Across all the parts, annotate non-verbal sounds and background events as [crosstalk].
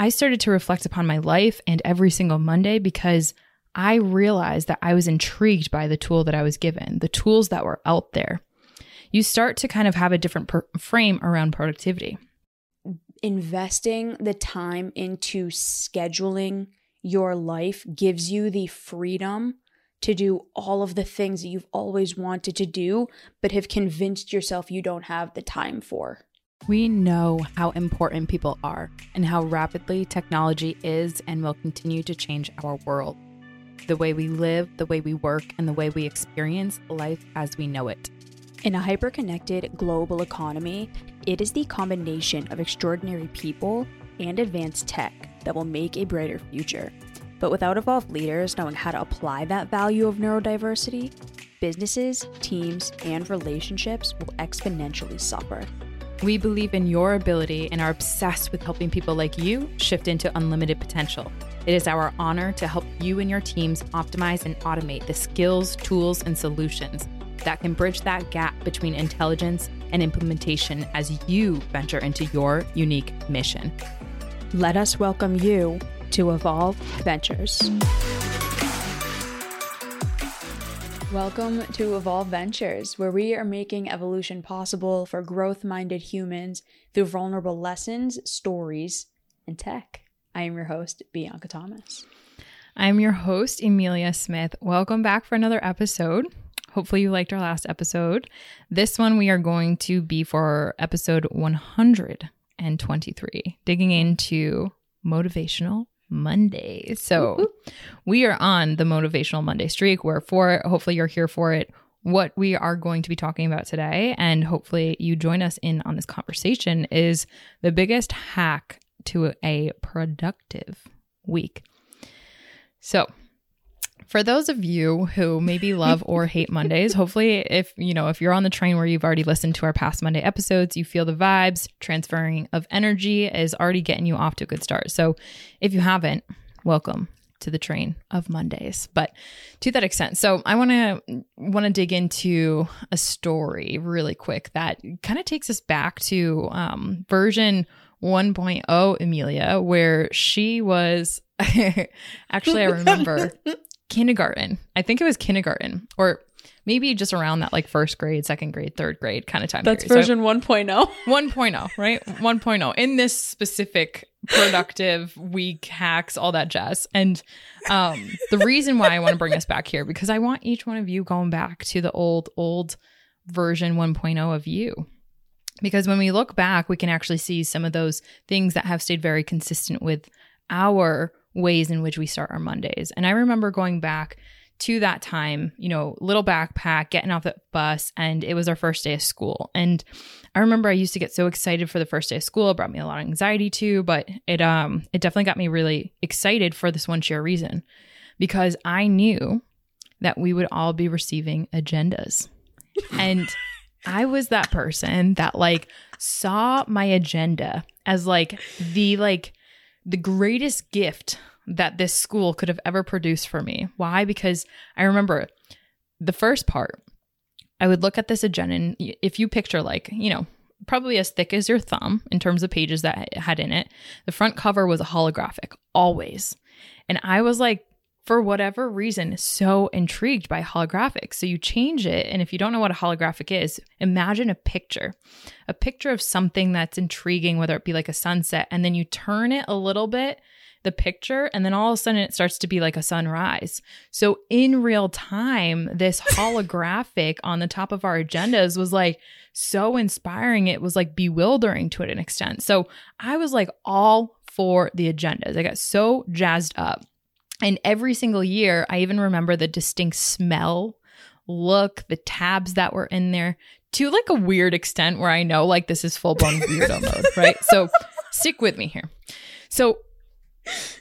I started to reflect upon my life and every single Monday because I realized that I was intrigued by the tool that I was given, the tools that were out there. You start to kind of have a different per- frame around productivity. Investing the time into scheduling your life gives you the freedom to do all of the things that you've always wanted to do, but have convinced yourself you don't have the time for. We know how important people are and how rapidly technology is and will continue to change our world. The way we live, the way we work, and the way we experience life as we know it. In a hyper connected global economy, it is the combination of extraordinary people and advanced tech that will make a brighter future. But without evolved leaders knowing how to apply that value of neurodiversity, businesses, teams, and relationships will exponentially suffer. We believe in your ability and are obsessed with helping people like you shift into unlimited potential. It is our honor to help you and your teams optimize and automate the skills, tools, and solutions that can bridge that gap between intelligence and implementation as you venture into your unique mission. Let us welcome you to Evolve Ventures. Welcome to Evolve Ventures, where we are making evolution possible for growth minded humans through vulnerable lessons, stories, and tech. I am your host, Bianca Thomas. I'm your host, Emilia Smith. Welcome back for another episode. Hopefully, you liked our last episode. This one, we are going to be for episode 123, digging into motivational Monday. So we are on the motivational Monday streak. We're for it. Hopefully, you're here for it. What we are going to be talking about today, and hopefully you join us in on this conversation, is the biggest hack to a productive week. So, for those of you who maybe [laughs] love or hate Mondays, hopefully if you know, if you're on the train where you've already listened to our past Monday episodes, you feel the vibes, transferring of energy is already getting you off to a good start. So, if you haven't, welcome to the train of Mondays. But to that extent, so I want to want to dig into a story really quick that kind of takes us back to um, version 1.0 Emilia, where she was [laughs] actually I [laughs] remember kindergarten. I think it was kindergarten or maybe just around that like first grade, second grade, third grade kind of time. That's period. version 1.0. [laughs] 1.0, right? 1.0 in this specific productive week hacks, all that jazz. And um, the reason why I want to bring us back here because I want each one of you going back to the old, old version 1.0 of you. Because when we look back, we can actually see some of those things that have stayed very consistent with our ways in which we start our Mondays. And I remember going back to that time, you know, little backpack, getting off the bus, and it was our first day of school. And I remember I used to get so excited for the first day of school. It brought me a lot of anxiety too, but it um it definitely got me really excited for this one sheer reason. Because I knew that we would all be receiving agendas. And [laughs] I was that person that like saw my agenda as like the like the greatest gift that this school could have ever produced for me. Why? Because I remember the first part, I would look at this agenda, and if you picture, like, you know, probably as thick as your thumb in terms of pages that it had in it, the front cover was a holographic, always. And I was like, for whatever reason, so intrigued by holographic. So you change it. And if you don't know what a holographic is, imagine a picture, a picture of something that's intriguing, whether it be like a sunset, and then you turn it a little bit, the picture, and then all of a sudden it starts to be like a sunrise. So in real time, this [laughs] holographic on the top of our agendas was like so inspiring. It was like bewildering to an extent. So I was like all for the agendas. I got so jazzed up. And every single year, I even remember the distinct smell, look, the tabs that were in there to like a weird extent where I know like this is full blown [laughs] weirdo mode, right? So stick with me here. So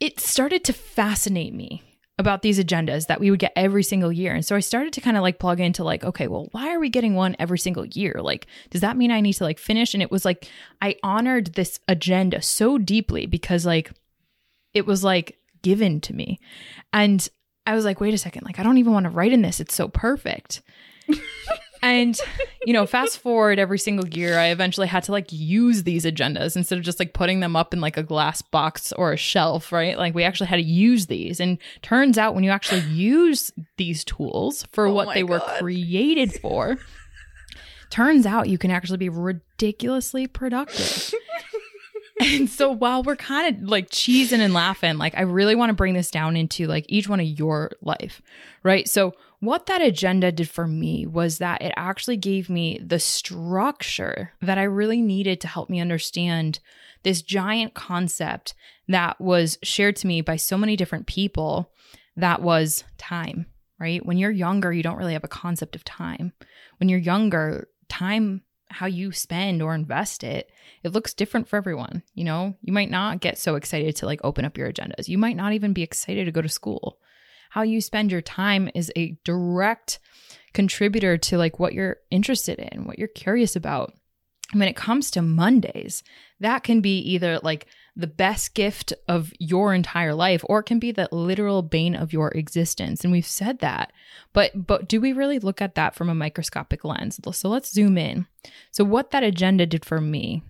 it started to fascinate me about these agendas that we would get every single year. And so I started to kind of like plug into like, okay, well, why are we getting one every single year? Like, does that mean I need to like finish? And it was like, I honored this agenda so deeply because like, it was like given to me. And I was like, wait a second, like, I don't even want to write in this. It's so perfect. [laughs] and you know fast forward every single year i eventually had to like use these agendas instead of just like putting them up in like a glass box or a shelf right like we actually had to use these and turns out when you actually use these tools for Oh what they were created for [laughs] turns out you can actually be ridiculously productive [laughs] and so while we're kind of like cheesing and laughing, like I really want to bring this down into like each one of your life, right? So what that agenda did for me was that it actually gave me the structure that I really needed to help me understand this giant concept that was shared to me by so many different people that was time, right? When you're younger, you don't really have a concept of time. When you're younger, time how you spend or invest it it looks different for everyone you know? You might not get so excited to like open up your agendas. You might not even be excited to go to school. How you spend your time is a direct contributor to like what you're interested in what you're curious about. And when it comes to mondays that can be either like the best gift of your entire life or it can be the literal bane of your existence. And we've said that but but do we really look at that from a microscopic lens? So let's zoom in. So what that agenda did for me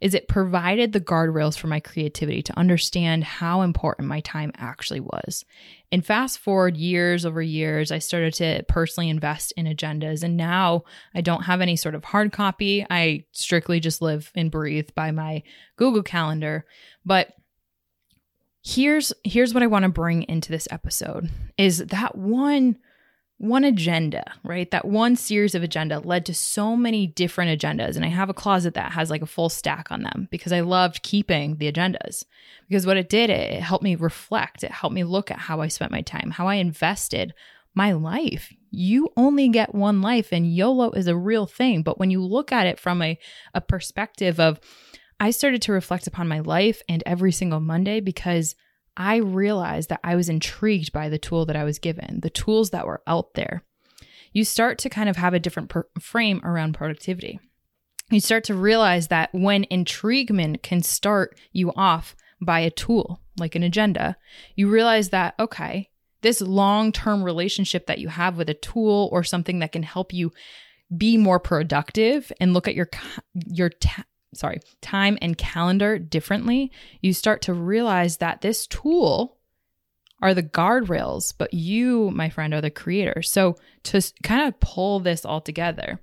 is it provided the guardrails for my creativity to understand how important my time actually was. And fast forward years over years, I started to personally invest in agendas. And now I don't have any sort of hard copy. I strictly just live and breathe by my Google Calendar. But here's here's what I want to bring into this episode is that one one agenda, right? That one series of agenda led to so many different agendas. And I have a closet that has like a full stack on them because I loved keeping the agendas. Because what it did, it helped me reflect. It helped me look at how I spent my time, how I invested my life. You only get one life and YOLO is a real thing. But when you look at it from a, a perspective of, I started to reflect upon my life and every single Monday because I realized that I was intrigued by the tool that I was given, the tools that were out there. You start to kind of have a different per- frame around productivity. You start to realize that when intriguement can start you off by a tool like an agenda, you realize that, okay, this long term relationship that you have with a tool or something that can help you be more productive and look at your your ta- sorry, time and calendar differently, you start to realize that this tool are the guardrails, but you, my friend, are the creator. So to kind of pull this all together,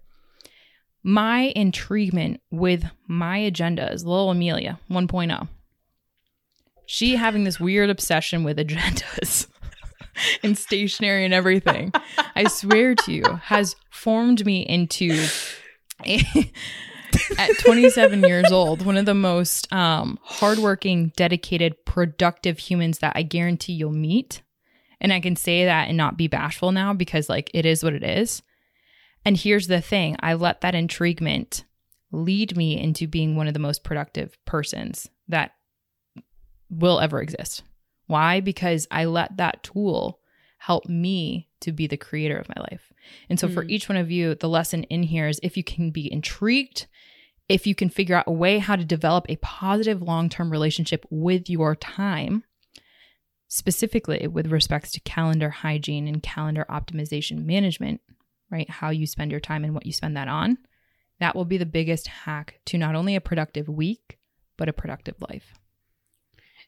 my intriguement with my agenda is little Emilia 1.0. She having this weird obsession with agendas [laughs] and stationery and everything. I swear to you, has formed me into a, [laughs] at 27 years old, one of the most um, hardworking, dedicated, productive humans that I guarantee you'll meet. And I can say that and not be bashful now because, like, it is what it is. And here's the thing I let that intriguement lead me into being one of the most productive persons that will ever exist. Why? Because I let that tool help me to be the creator of my life. And so, for Mm. each one of you, the lesson in here is if you can be intrigued, if you can figure out a way how to develop a positive long term relationship with your time, specifically with respects to calendar hygiene and calendar optimization management, right? How you spend your time and what you spend that on, that will be the biggest hack to not only a productive week, but a productive life.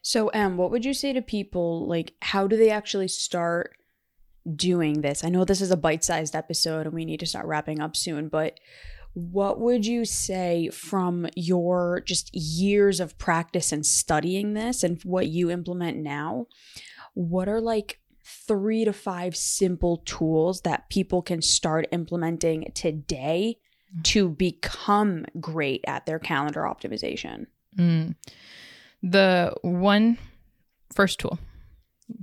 So, Em, what would you say to people? Like, how do they actually start doing this? I know this is a bite sized episode and we need to start wrapping up soon, but what would you say from your just years of practice and studying this and what you implement now? What are like three to five simple tools that people can start implementing today to become great at their calendar optimization? Mm. The one first tool,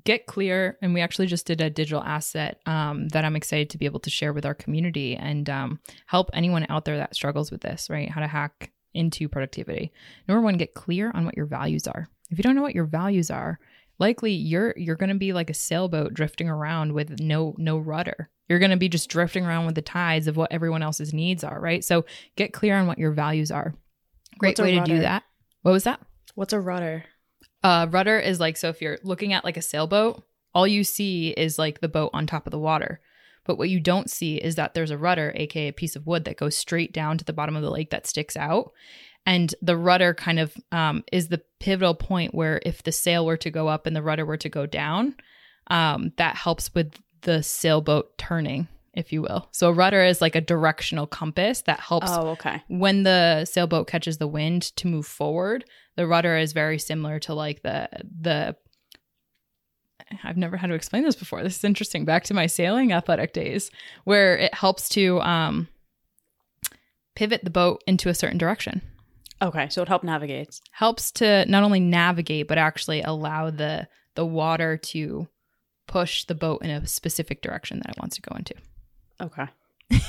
get clear. And we actually just did a digital asset um, that I'm excited to be able to share with our community and um, help anyone out there that struggles with this, right? How to hack into productivity. Number one, get clear on what your values are. If you don't know what your values are, likely you're you're going to be like a sailboat drifting around with no no rudder. You're going to be just drifting around with the tides of what everyone else's needs are, right? So get clear on what your values are. Great way to do that. What was that? What's a rudder? Uh, rudder is like so if you're looking at like a sailboat, all you see is like the boat on top of the water. But what you don't see is that there's a rudder, aka a piece of wood that goes straight down to the bottom of the lake that sticks out. And the rudder kind of um, is the pivotal point where if the sail were to go up and the rudder were to go down, um, that helps with the sailboat turning, if you will. So a rudder is like a directional compass that helps Oh, okay. when the sailboat catches the wind to move forward. The rudder is very similar to like the the I've never had to explain this before. This is interesting. Back to my sailing athletic days where it helps to um pivot the boat into a certain direction. Okay, so it helped navigate. Helps to not only navigate but actually allow the the water to push the boat in a specific direction that it wants to go into. Okay. [laughs]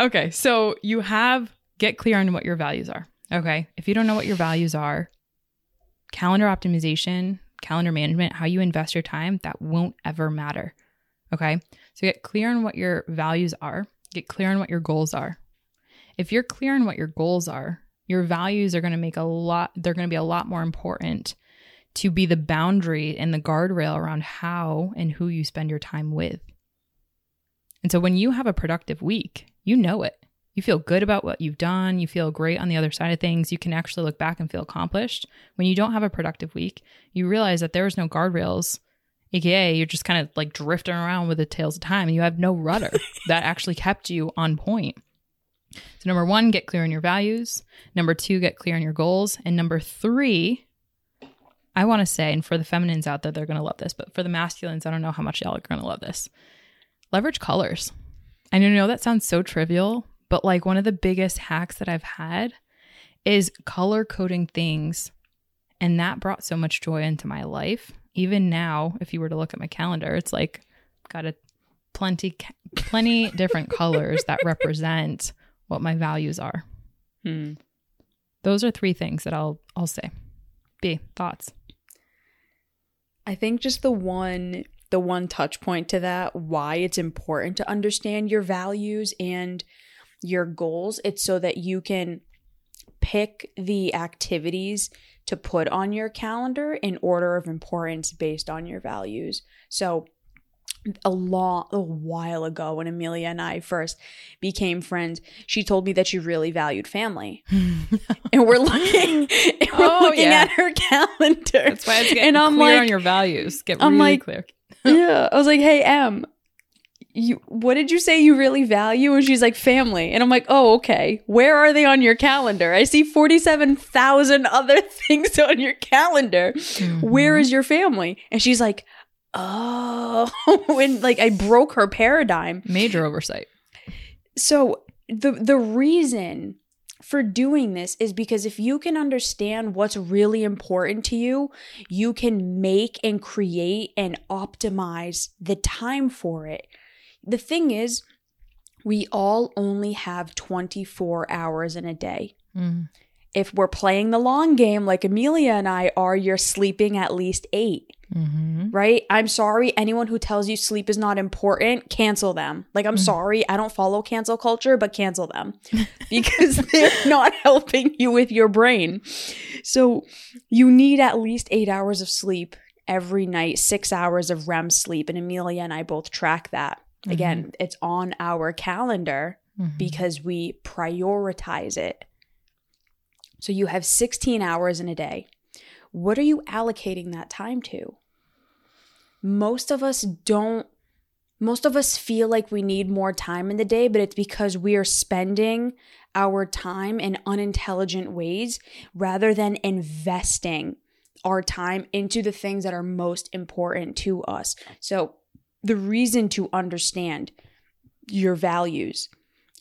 Okay, so you have get clear on what your values are. Okay. If you don't know what your values are, calendar optimization, calendar management, how you invest your time, that won't ever matter. Okay. So get clear on what your values are, get clear on what your goals are. If you're clear on what your goals are, your values are going to make a lot, they're going to be a lot more important to be the boundary and the guardrail around how and who you spend your time with. And so when you have a productive week, you know it. You feel good about what you've done. You feel great on the other side of things. You can actually look back and feel accomplished. When you don't have a productive week, you realize that there was no guardrails, aka you're just kind of like drifting around with the tails of time and you have no rudder [laughs] that actually kept you on point. So, number one, get clear on your values. Number two, get clear on your goals. And number three, I want to say, and for the feminines out there, they're going to love this, but for the masculines, I don't know how much y'all are going to love this. Leverage colors. I know that sounds so trivial, but like one of the biggest hacks that I've had is color coding things. And that brought so much joy into my life. Even now, if you were to look at my calendar, it's like got a plenty plenty [laughs] different colors that represent what my values are. Hmm. Those are three things that I'll I'll say. B, thoughts. I think just the one the one touch point to that why it's important to understand your values and your goals it's so that you can pick the activities to put on your calendar in order of importance based on your values so a long a while ago when Emilia and I first became friends, she told me that she really valued family. [laughs] and we're looking [laughs] and we're Oh, looking yeah. at her calendar. That's why it's getting And I'm clear like- on your values. Get I'm really like- clear. yeah. I was like, hey, Em, you what did you say you really value? And she's like, family. And I'm like, oh, okay. Where are they on your calendar? I see 47,000 other [laughs] things on your calendar. Where mm-hmm. is your family? And she's like, oh. [laughs] and like I broke her paradigm. Major oversight. So the the reason for doing this is because if you can understand what's really important to you, you can make and create and optimize the time for it. The thing is, we all only have 24 hours in a day. Mm. If we're playing the long game like Emilia and I are, you're sleeping at least 8 Mm-hmm. right? I'm sorry. Anyone who tells you sleep is not important, cancel them. Like, I'm sorry. I don't follow cancel culture, but cancel them [laughs] because they're not helping you with your brain. So, you need at least eight hours of sleep every night, six hours of REM sleep. And Emilia and I both track that. Again, it's on our calendar Mm-hmm. because we prioritize it. So, you have 16 hours in a day. What are you allocating that time to? most of us don't most of us feel like we need more time in the day, but it's because we are spending our time in unintelligent ways rather than investing our time into the things that are most important to us. So, the reason to understand your values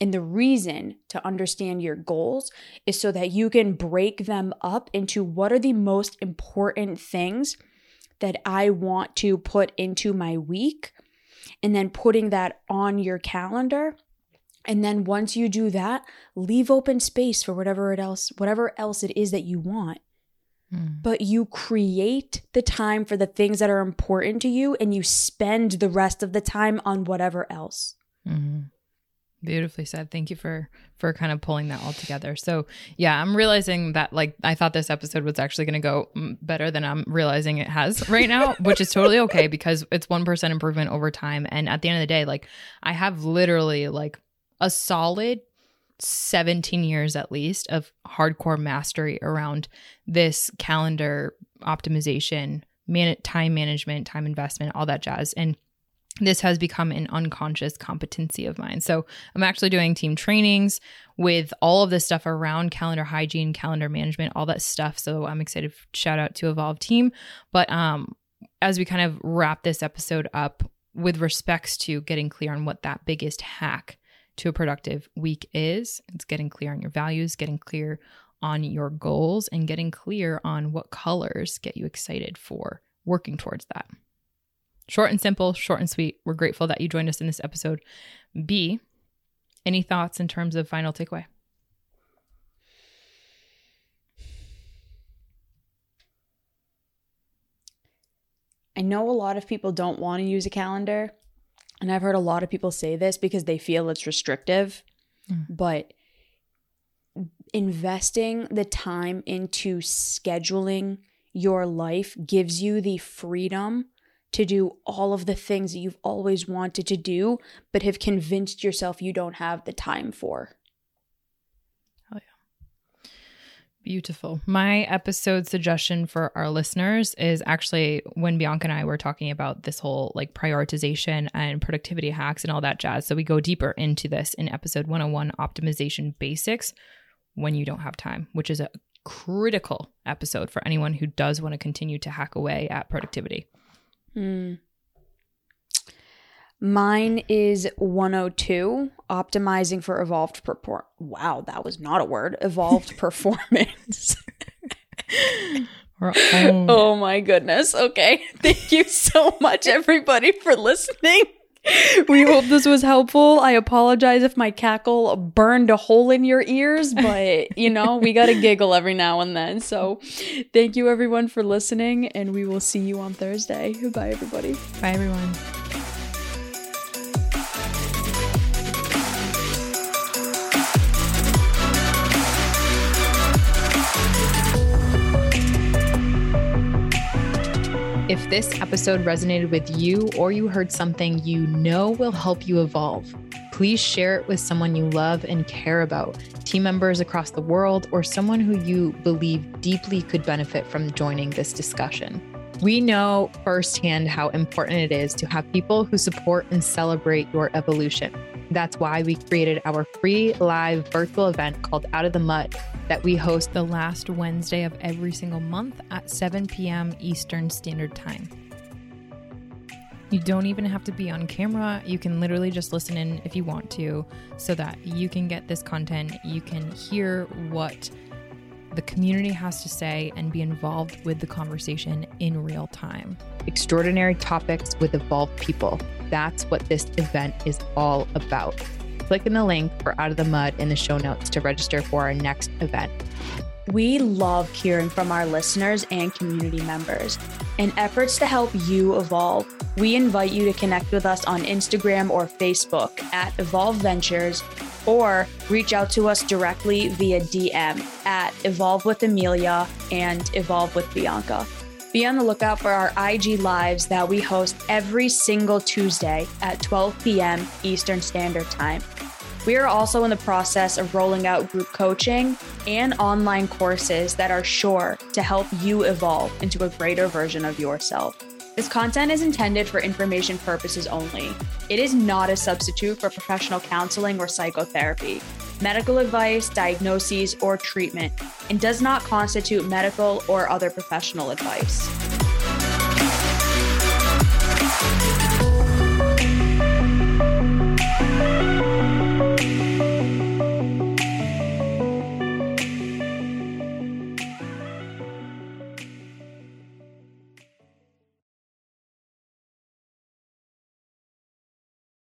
and the reason to understand your goals is so that you can break them up into what are the most important things that I want to put into my week and then putting that on your calendar. And then once you do that, leave open space for whatever it else, whatever else it is that you want. Mm. But you create the time for the things that are important to you and you spend the rest of the time on whatever else. Mm-hmm. Beautifully said. Thank you for for kind of pulling that all together. So, yeah, I'm realizing that like I thought this episode was actually going to go mm, better than I'm realizing it has [laughs] right now, which is totally okay [laughs] because it's 1% improvement over time and at the end of the day, like I have literally like a solid 17 years at least of hardcore mastery around this calendar optimization, man- time management, time investment, all that jazz. And this has become an unconscious competency of mine. So I'm actually doing team trainings with all of this stuff around calendar hygiene, calendar management, all that stuff. So I'm excited. Shout out to Evolve Team. But um, as we kind of wrap this episode up with respects to getting clear on what that biggest hack to a productive week is, it's getting clear on your values, getting clear on your goals, and getting clear on what colors get you excited for working towards that. Short and simple, short and sweet. We're grateful that you joined us in this episode. B, any thoughts in terms of final takeaway? I know a lot of people don't want to use a calendar. And I've heard a lot of people say this because they feel it's restrictive. Mm. But investing the time into scheduling your life gives you the freedom to do all of the things that you've always wanted to do, but have convinced yourself you don't have the time for. Oh, yeah. Beautiful. My episode suggestion for our listeners is actually when Bianca and I were talking about this whole like prioritization and productivity hacks and all that jazz. So we go deeper into this in episode 101 Optimization Basics when you don't have time, which is a critical episode for anyone who does want to continue to hack away at productivity. Mm. Mine is 102, optimizing for evolved perform. Wow, that was not a word. Evolved [laughs] performance. [laughs] oh my goodness. Okay. [laughs] Thank you so much, everybody, for listening we hope this was helpful. I apologize if my cackle burned a hole in your ears, but you know, we got to giggle every now and then. So, thank you everyone for listening, and we will see you on Thursday. Bye, everybody. Bye, everyone. If this episode resonated with you or you heard something you know will help you evolve, please share it with someone you love and care about, team members across the world, or someone who you believe deeply could benefit from joining this discussion. We know firsthand how important it is to have people who support and celebrate your evolution. That's why we created our free live virtual event called Out of the Mud that we host the last Wednesday of every single month at 7 p.m. Eastern Standard Time. You don't even have to be on camera. You can literally just listen in if you want to so that you can get this content. You can hear what the community has to say and be involved with the conversation in real time. Extraordinary topics with evolved people. That's what this event is all about. Click in the link for Out of the Mud in the show notes to register for our next event. We love hearing from our listeners and community members. In efforts to help you evolve, we invite you to connect with us on Instagram or Facebook at Evolve Ventures or reach out to us directly via DM at Evolve with Emilia and Evolve with Bianca. Be on the lookout for our IG lives that we host every single Tuesday at 12 p.m. Eastern Standard Time. We are also in the process of rolling out group coaching and online courses that are sure to help you evolve into a greater version of yourself. This content is intended for information purposes only. It is not a substitute for professional counseling or psychotherapy, medical advice, diagnoses, or treatment, and does not constitute medical or other professional advice.